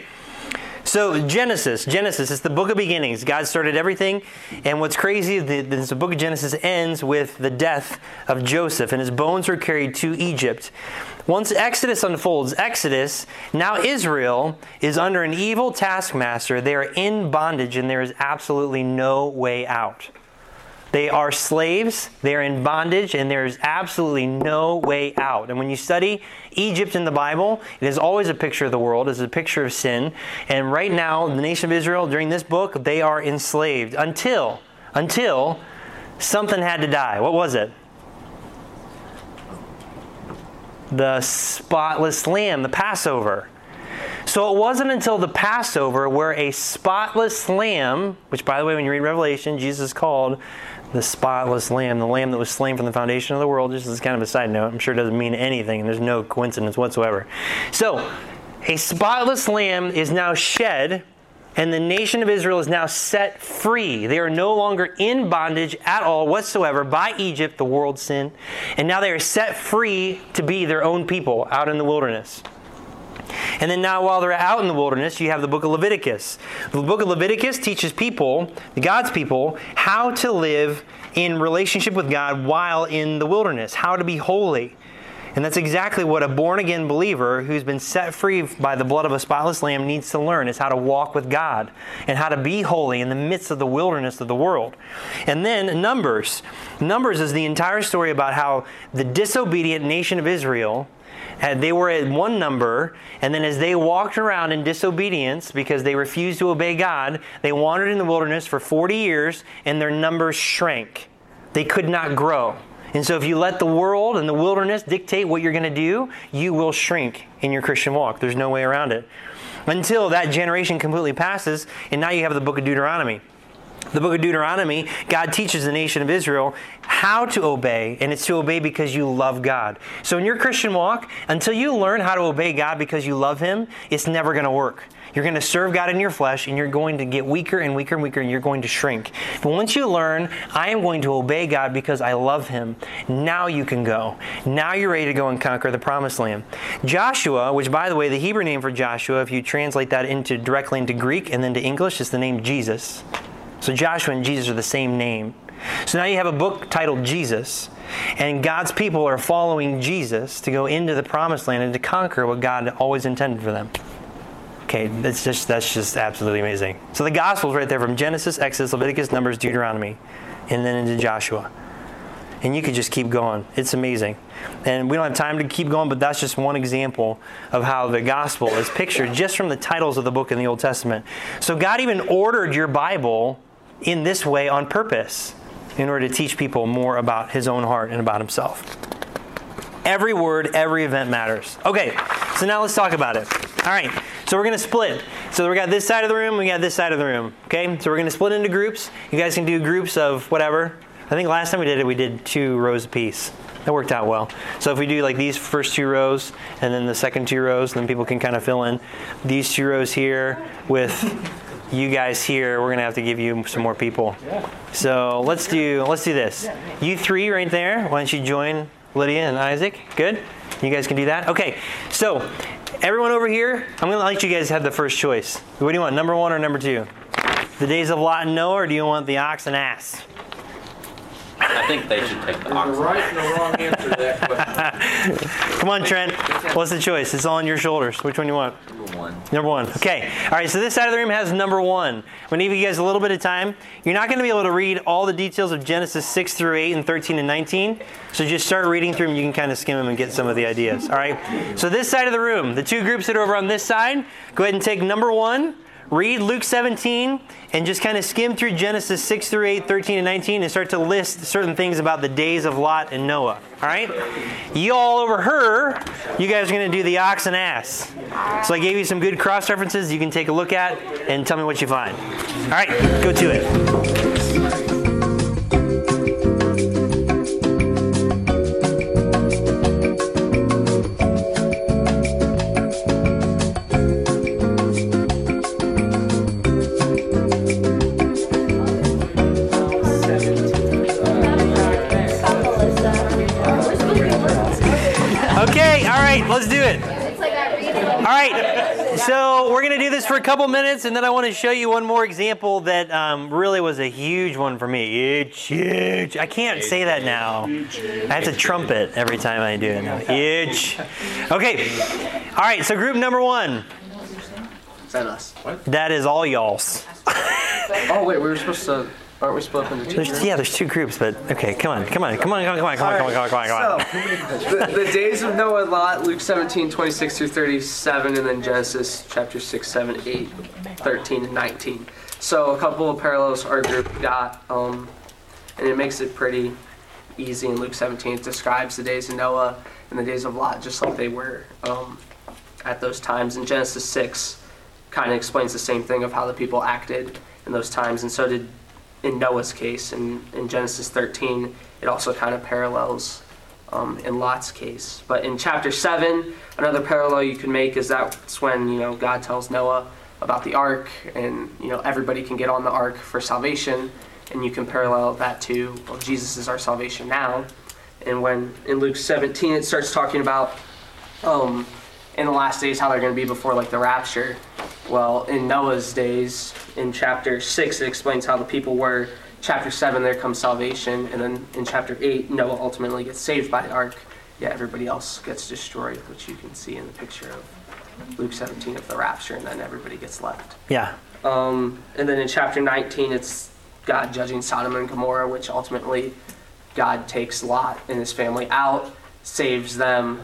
So Genesis, Genesis is the book of beginnings. God started everything, and what's crazy is that the book of Genesis ends with the death of Joseph, and his bones were carried to Egypt. Once Exodus unfolds, Exodus, now Israel is under an evil taskmaster. They are in bondage, and there is absolutely no way out. They are slaves, they are in bondage, and there is absolutely no way out. And when you study Egypt in the Bible, it is always a picture of the world, it's a picture of sin. And right now, the nation of Israel, during this book, they are enslaved until, until something had to die. What was it? The spotless lamb, the Passover. So it wasn't until the Passover where a spotless lamb, which by the way, when you read Revelation, Jesus is called the spotless lamb, the lamb that was slain from the foundation of the world, just as kind of a side note, I'm sure it doesn't mean anything, and there's no coincidence whatsoever. So, a spotless lamb is now shed, and the nation of Israel is now set free. They are no longer in bondage at all whatsoever by Egypt, the world sin, and now they are set free to be their own people out in the wilderness. And then now, while they're out in the wilderness, you have the book of Leviticus. The book of Leviticus teaches people, God's people, how to live in relationship with God while in the wilderness, how to be holy. And that's exactly what a born again believer who's been set free by the blood of a spotless lamb needs to learn is how to walk with God and how to be holy in the midst of the wilderness of the world. And then Numbers. Numbers is the entire story about how the disobedient nation of Israel they were at one number, and then as they walked around in disobedience because they refused to obey God, they wandered in the wilderness for 40 years, and their numbers shrank. They could not grow. And so, if you let the world and the wilderness dictate what you're going to do, you will shrink in your Christian walk. There's no way around it. Until that generation completely passes, and now you have the book of Deuteronomy the book of Deuteronomy, God teaches the nation of Israel how to obey, and it's to obey because you love God. So in your Christian walk, until you learn how to obey God because you love Him, it's never going to work. You're going to serve God in your flesh, and you're going to get weaker and weaker and weaker, and you're going to shrink. But once you learn, I am going to obey God because I love Him, now you can go. Now you're ready to go and conquer the promised land. Joshua, which by the way, the Hebrew name for Joshua, if you translate that into directly into Greek and then to English, is the name Jesus. So Joshua and Jesus are the same name. So now you have a book titled Jesus, and God's people are following Jesus to go into the promised land and to conquer what God always intended for them. Okay, that's just that's just absolutely amazing. So the Gospels right there from Genesis, Exodus, Leviticus, Numbers, Deuteronomy, and then into Joshua. And you could just keep going. It's amazing. And we don't have time to keep going, but that's just one example of how the gospel is pictured just from the titles of the book in the Old Testament. So God even ordered your Bible in this way on purpose in order to teach people more about his own heart and about himself. Every word, every event matters. Okay, so now let's talk about it. All right, so we're to split. So we got this side of the room, we got this side of the room. Okay, so we're to split into groups. You guys can do groups of whatever. I think last time we did it, we did two rows apiece. That worked out well. So if we do like these first two rows and then the second two rows, then people can kind of fill in these two rows here with you guys here, we're gonna have to give you some more people. So let's do let's do this. You three right there. Why don't you join Lydia and Isaac? Good. You guys can do that. Okay. So everyone over here, I'm gonna let you guys have the first choice. What do you want? Number one or number two? The days of Lot and Noah, or do you want the ox and ass? I think they should take the There's a oxen. right and a wrong answer to that question. Come on, Trent. What's the choice? It's all on your shoulders. Which one do you want? Number one. Number one. Okay. All right. So this side of the room has number one. I'm going to give you guys a little bit of time. You're not going to be able to read all the details of Genesis 6 through 8 and 13 and 19. So just start reading through them. You can kind of skim them and get some of the ideas. All right. So this side of the room, the two groups that are over on this side, go ahead and take number one. Read Luke 17 and just kind of skim through Genesis 6 through 8, 13 and 19 and start to list certain things about the days of Lot and Noah. All right? You all over her, you guys are going to do the ox and ass. So I gave you some good cross references you can take a look at and tell me what you find. All right, go to it. For a couple minutes, and then I want to show you one more example that um, really was a huge one for me. Huge, huge. I can't say that now. I have to trumpet every time I do it now. Huge. Okay, all right, so group number one, Is that us? that is all y'all's. Oh wait, we were supposed to. Aren't we split up into two? There's, yeah, there's two groups, but okay, come on, come on, come on, come on, come on, come on, come on, come on, come on. Come on. the, the days of Noah, Lot, Luke 17, 26 through 37, and then Genesis chapter 6, 7, 8, 13, and 19. So a couple of parallels our group got, um, and it makes it pretty easy in Luke 17. It describes the days of Noah and the days of Lot just like they were um, at those times. And Genesis 6 kind of explains the same thing of how the people acted in those times, and so did in Noah's case. And in Genesis 13, it also kind of parallels um, in Lot's case. But in chapter 7, another parallel you can make is that's when, you know, God tells Noah about the ark and, you know, everybody can get on the ark for salvation. And you can parallel that to, well, Jesus is our salvation now. And when in Luke 17 it starts talking about um, in the last days how they're going to be before like the rapture. Well, in Noah's days, in chapter 6, it explains how the people were. Chapter 7, there comes salvation. And then in chapter 8, Noah ultimately gets saved by the ark. Yeah, everybody else gets destroyed, which you can see in the picture of Luke 17 of the rapture, and then everybody gets left. Yeah, Um, and then in chapter 19, it's God judging Sodom and Gomorrah, which ultimately God takes Lot and his family out, saves them,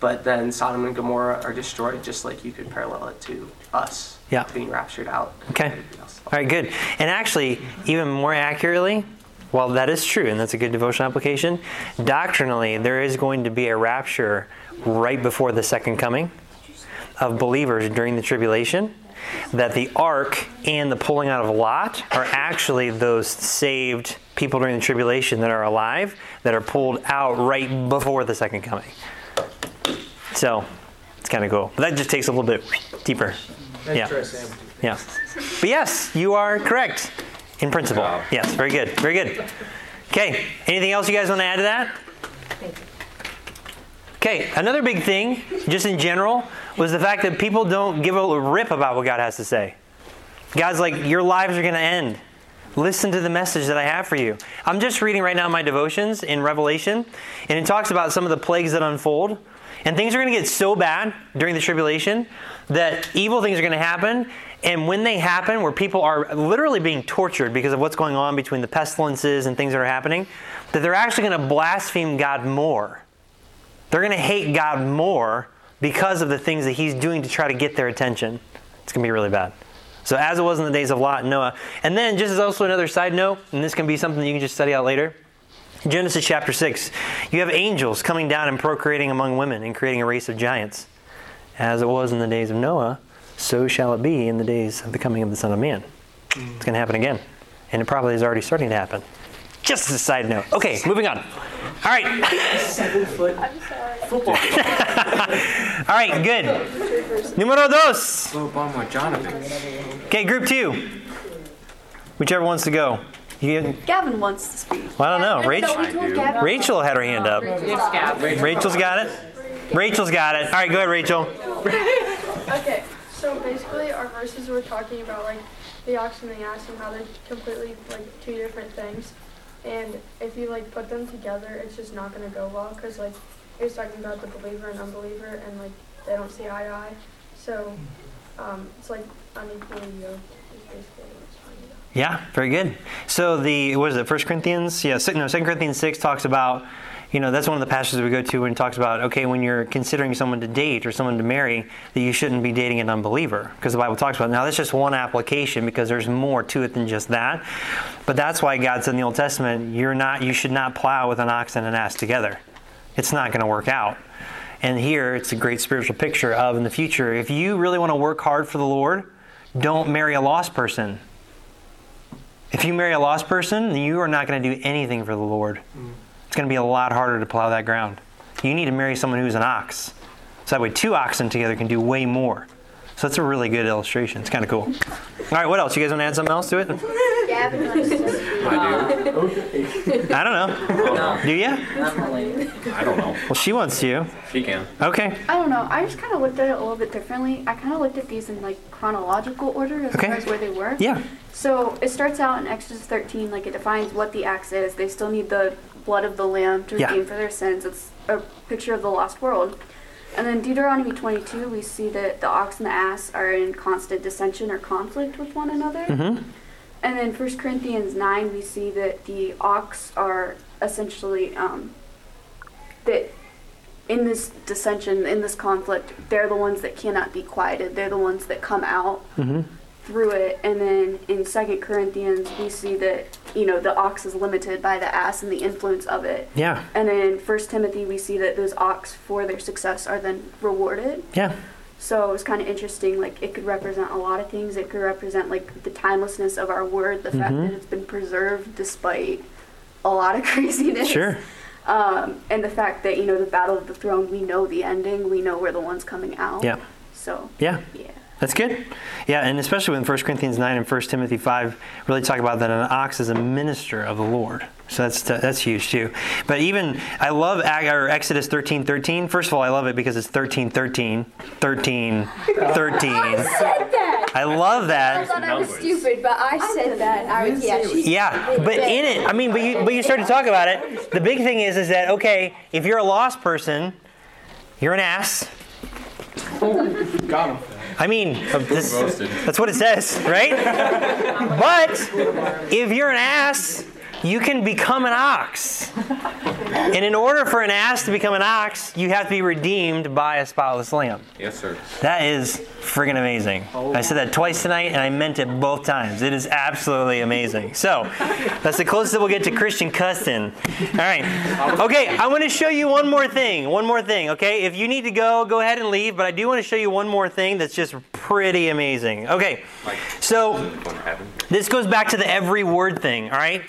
but then Sodom and Gomorrah are destroyed, just like you could parallel it to us Yeah. being raptured out. Okay. All right, good. And actually, even more accurately, while that is true, and that's a good devotional application, doctrinally, there is going to be a rapture right before the second coming of believers during the tribulation. That the ark and the pulling out of Lot are actually those saved people during the tribulation that are alive that are pulled out right before the second coming. So it's kind of cool. But that just takes a little bit deeper. Yeah. Interesting. Yeah. But yes, you are correct in principle. job. Yes, very good. Very good. Okay, anything else you guys want to add to that? Okay, another big thing, just in general, was the fact that people don't give a rip about what God has to say. God's like, your lives are going to end. Listen to the message that I have for you. I'm just reading right now my devotions in Revelation, and it talks about some of the plagues that unfold. And things are going to get so bad during the tribulation that evil things are going to happen. And when they happen, where people are literally being tortured because of what's going on between the pestilences and things that are happening, that they're actually going to blaspheme God more. They're going to hate God more because of the things that He's doing to try to get their attention. It's going to be really bad. So, as it was in the days of Lot and Noah. And then, just as also another side note, and this can be something you can just study out later Genesis chapter 6. You have angels coming down and procreating among women and creating a race of giants. As it was in the days of Noah, so shall it be in the days of the coming of the Son of Man. It's going to happen again. And it probably is already starting to happen. Just as a side note. Okay, moving on. All right. Seven foot football. All right, good. Numero dos. Obama, Jonathan. Okay, group two. Whichever wants to go. You, Gavin wants to speak. well, I don't know. Rachel, we told Rachel had her hand up. Rachel's got it. Rachel's got it. All right, go ahead, Rachel. Okay, so basically our verses were talking about like the ox and the ass and how they're completely like two different things. and if you like put them together, it's just not gonna go well because like he was talking about the believer and unbeliever, and like they don't see eye to eye. So um, it's like unequally yoked. Is basically what it's talking about. Yeah, very good. So the what is it? First Corinthians, yeah, no, Second Corinthians six talks about, you know, that's one of the passages we go to when it talks about, okay, when you're considering someone to date or someone to marry, that you shouldn't be dating an unbeliever because the Bible talks about. It. Now that's just one application because there's more to it than just that. But that's why God said in the Old Testament, you're not, you should not plow with an ox and an ass together. It's not going to work out. And here, it's a great spiritual picture of in the future. If you really want to work hard for the Lord, don't marry a lost person. If you marry a lost person, you are not going to do anything for the Lord. It's going to be a lot harder to plow that ground. You need to marry someone who's an ox. So that way, two oxen together can do way more. So that's a really good illustration. It's kind of cool. All right, what else? You guys want to add something else to it? Gavin likes to I I don't know. Do you? do. I don't know. Well, she wants to. She can. Okay. I don't know. I just kind of looked at it a little bit differently. I kind of looked at these in like chronological order as Okay. far as where they were. Yeah. So it starts out in Exodus 13, like it defines what the axe is. They still need the blood of the lamb to Yeah. redeem for their sins. It's a picture of the lost world. And then Deuteronomy 22, we see that the ox and the ass are in constant dissension or conflict with one another. Mm-hmm. And then 1 Corinthians 9, we see that the ox are essentially, um, that in this dissension, in this conflict, they're the ones that cannot be quieted. They're the ones that come out Mm-hmm. Through it. And then in Second Corinthians, we see that, you know, the ox is limited by the ass and the influence of it. Yeah. And then in 1 Timothy, we see that those ox, for their success, are then rewarded. Yeah. So it was kind of interesting. Like it could represent a lot of things. It could represent like the timelessness of our word, the fact Mhm. that it's been preserved despite a lot of craziness. Sure. Um, and the fact that you know the battle of the throne, we know the ending. We know we're the ones coming out. Yeah. So Yeah. yeah. That's good. Yeah, and especially when 1 Corinthians 9 and 1 Timothy 5 really talk about that an ox is a minister of the Lord. So that's that's huge too. But even I love Ag- Exodus 13 13. First of all, I love it because it's 13 13 13 13. I love I that. I thought I was stupid, but I said that. I was, yeah, she Yeah, but in it, I mean, but you, but you start to talk about it. The big thing is, is that okay? If you're a lost person, you're an ass. Got him. I mean, this, that's what it says, right? but if you're an ass, you can become an ox. And in order for an ass to become an ox, you have to be redeemed by a spotless lamb. Yes, sir. That is friggin' amazing. I said that twice tonight, and I meant it both times. It is absolutely amazing. So, that's the closest that we'll get to Christian cussing. All right. Okay, I want to show you one more thing. One more thing, okay? If you need to go, go ahead and leave, but I do want to show you one more thing that's just pretty amazing. Okay, so Going to heaven. this goes back to the every word thing, all right?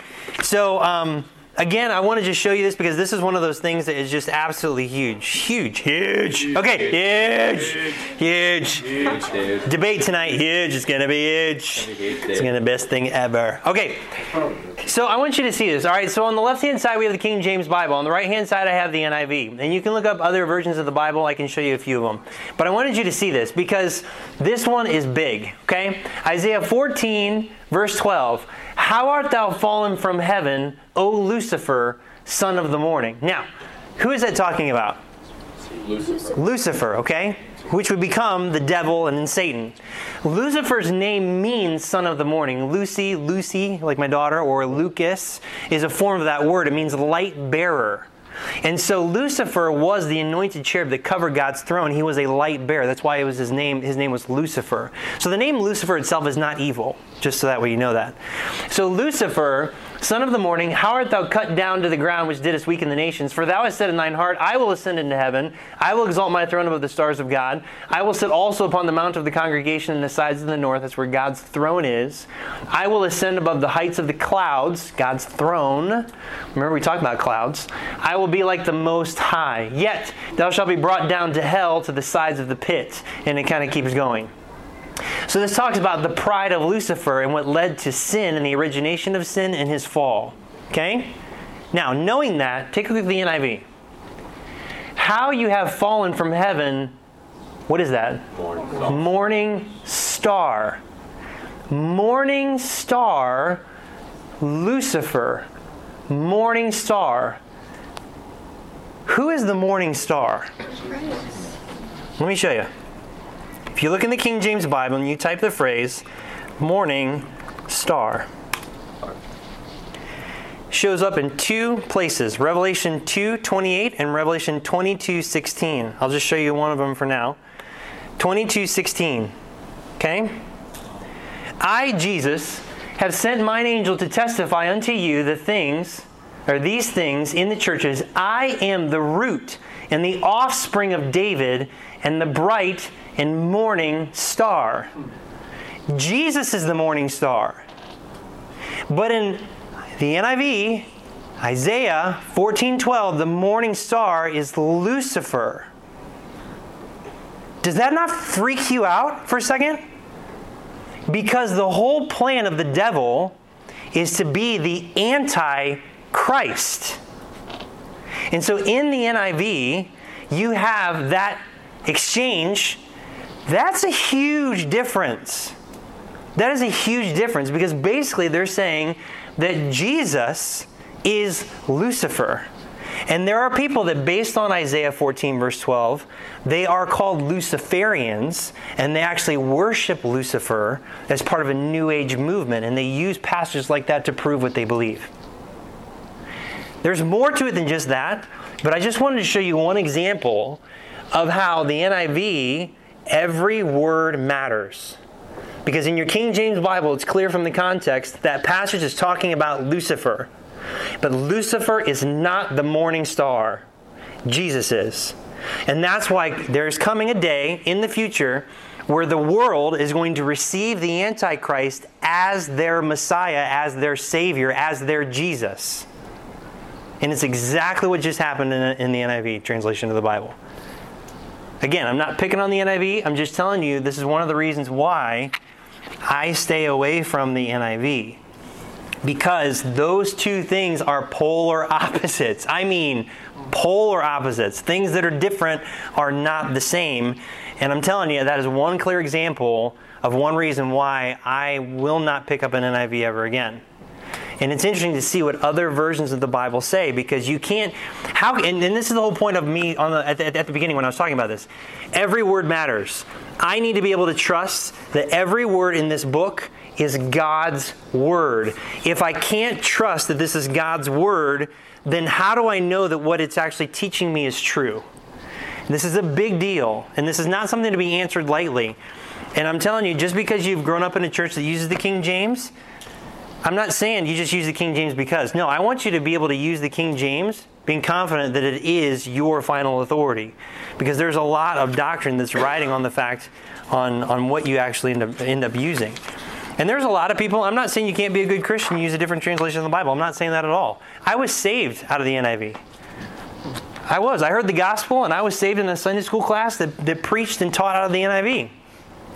So, um, again, I want to just show you this because this is one of those things that is just absolutely huge. Huge, huge. Okay, huge, huge. Huge, dude. Debate tonight, huge. It's going to be huge. Huge, It's going to be the best thing ever. Okay, so I want you to see this, all right? So on the left hand side, we have the King James Bible. On the right hand side, I have the NIV. And you can look up other versions of the Bible. I can show you a few of them. But I wanted you to see this because this one is big, okay? Isaiah 14, verse 12. How art thou fallen from heaven, O Lucifer, son of the morning? Now, who is that talking about? Lucifer. Lucifer, okay? Which would become the devil and then Satan. Lucifer's name means son of the morning. Lucy, Lucy, like my daughter, or Lucas is a form of that word. It means light bearer. And so Lucifer was the anointed cherub that covered God's throne. He was a light bearer. That's why it was his name. His name was Lucifer. So the name Lucifer itself is not evil, just so that way you know that. So Lucifer, son of the morning, how art thou cut down to the ground, which didst weaken the nations? For thou hast said in thine heart, I will ascend into heaven. I will exalt my throne above the stars of God. I will sit also upon the mount of the congregation in the sides of the north. That's where God's throne is. I will ascend above the heights of the clouds, God's throne. Remember, we talked about clouds. I will be like the Most High. Yet thou shalt be brought down to hell to the sides of the pit. And it kind of keeps going. So this talks about the pride of Lucifer and what led to sin and the origination of sin and his fall. Okay? Now, knowing that, take a look at the NIV. How you have fallen from heaven, what is that? Morning star. Morning star. Morning star, Lucifer. morning star. Who is the morning star? Let me show you. If you look in the King James Bible and you type the phrase morning star, shows up in two places revelation 2.28 and revelation 22.16 i'll just show you one of them for now. 22.16 okay? I jesus have sent mine angel to testify unto you the things or these things in the churches. I am the root and the offspring of david and the bright and morning star jesus is the morning star but in the NIV, Isaiah 14:12, the morning star is Lucifer. Does that not freak you out for a second? Because the whole plan of the devil is to be the anti-Christ. And so in the NIV, you have that exchange. That's a huge difference. That is a huge difference because basically they're saying that Jesus is Lucifer. And there are people that, based on Isaiah 14, verse 12, they are called Luciferians, and they actually worship Lucifer as part of a New Age movement, and they use passages like that to prove what they believe. There's more to it than just that, but I just wanted to show you one example of how the NIV, every word matters. Because in your King James Bible, it's clear from the context that passage is talking about Lucifer. But Lucifer is not the morning star, Jesus is. And that's why there's coming a day in the future where the world is going to receive the Antichrist as their Messiah, as their Savior, as their Jesus. And it's exactly what just happened in, the NIV translation of the Bible. Again, I'm not picking on the NIV, I'm just telling you this is one of the reasons why I stay away from the NIV. Because those two things are polar opposites. I mean, polar opposites. Things that are different are not the same. And I'm telling you, that is one clear example of one reason why I will not pick up an NIV ever again. And it's interesting to see what other versions of the Bible say because you can't. How and, and this is the whole point of me on the, at, the, at the beginning when I was talking about this. Every word matters. I need to be able to trust that every word in this book is God's word. If I can't trust that this is God's word, then how do I know that what it's actually teaching me is true? This is a big deal, and this is not something to be answered lightly. And I'm telling you, just because you've grown up in a church that uses the King James, I'm not saying you just use the King James because. No, I want you to be able to use the King James being confident that it is your final authority. Because there's a lot of doctrine that's riding on the fact on, on what you actually end up, end up using. And there's a lot of people, I'm not saying you can't be a good Christian use a different translation of the Bible. I'm not saying that at all. I was saved out of the NIV. I was. I heard the gospel and I was saved in a Sunday school class that, that preached and taught out of the NIV.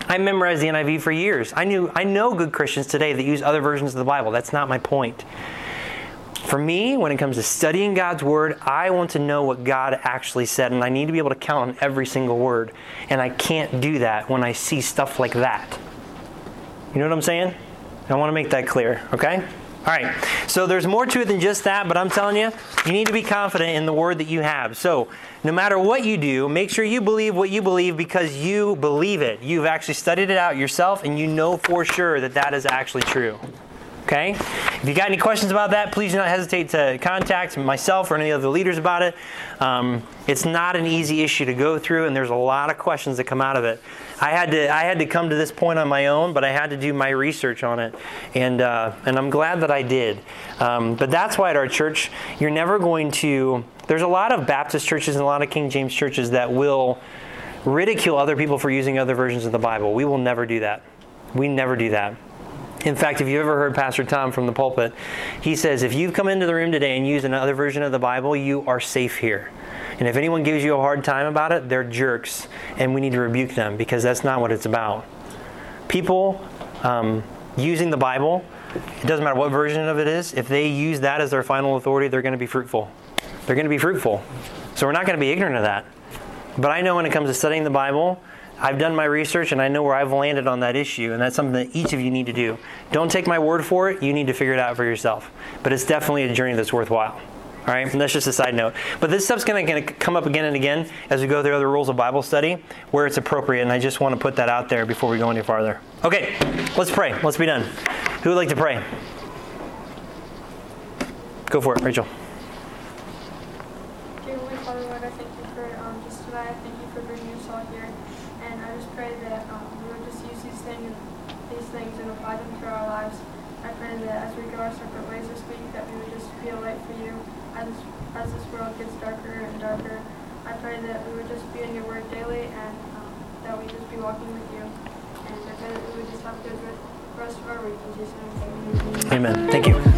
I memorized the NIV for years. I knew I know good Christians today that use other versions of the Bible. That's not my point. For me, when it comes to studying God's word, I want to know what God actually said and I need to be able to count on every single word. And I can't do that when I see stuff like that. You know what I'm saying? I want to make that clear, okay? All right. So there's more to it than just that, but I'm telling you, you need to be confident in the word that you have. So no matter what you do, make sure you believe what you believe because you believe it. You've actually studied it out yourself and you know for sure that that is actually true. Okay? If you got any questions about that, please do not hesitate to contact myself or any of the leaders about it. Um, it's not an easy issue to go through, and there's a lot of questions that come out of it. I had to I had to come to this point on my own, but I had to do my research on it, and uh, and I'm glad that I did. Um, but that's why at our church, you're never going to. There's a lot of Baptist churches and a lot of King James churches that will ridicule other people for using other versions of the Bible. We will never do that. We never do that. In fact, if you've ever heard Pastor Tom from the pulpit, he says, if you've come into the room today and use another version of the Bible, you are safe here. And if anyone gives you a hard time about it, they're jerks, and we need to rebuke them because that's not what it's about. People um, using the Bible, it doesn't matter what version of it is, if they use that as their final authority, they're going to be fruitful. They're going to be fruitful. So we're not going to be ignorant of that. But I know when it comes to studying the Bible, I've done my research and I know where I've landed on that issue, and that's something that each of you need to do. Don't take my word for it, you need to figure it out for yourself. But it's definitely a journey that's worthwhile. All right, and that's just a side note. But this stuff's going to come up again and again as we go through other rules of Bible study where it's appropriate, and I just want to put that out there before we go any farther. Okay, let's pray. Let's be done. Who would like to pray? Go for it, Rachel. Dear Holy Father, Lord, I thank you for um, just tonight. I thank you for bringing us all here, and I just pray that um, we would just use these things, these things, and apply them to our lives. I pray that as we go our separate ways this week, that we would just be a light for you as as this world gets darker and darker. I pray that we would just be in your word daily, and um, that we just be walking with you. And I pray that we would just have a good rest of our week in Jesus' name. Amen. Thank you.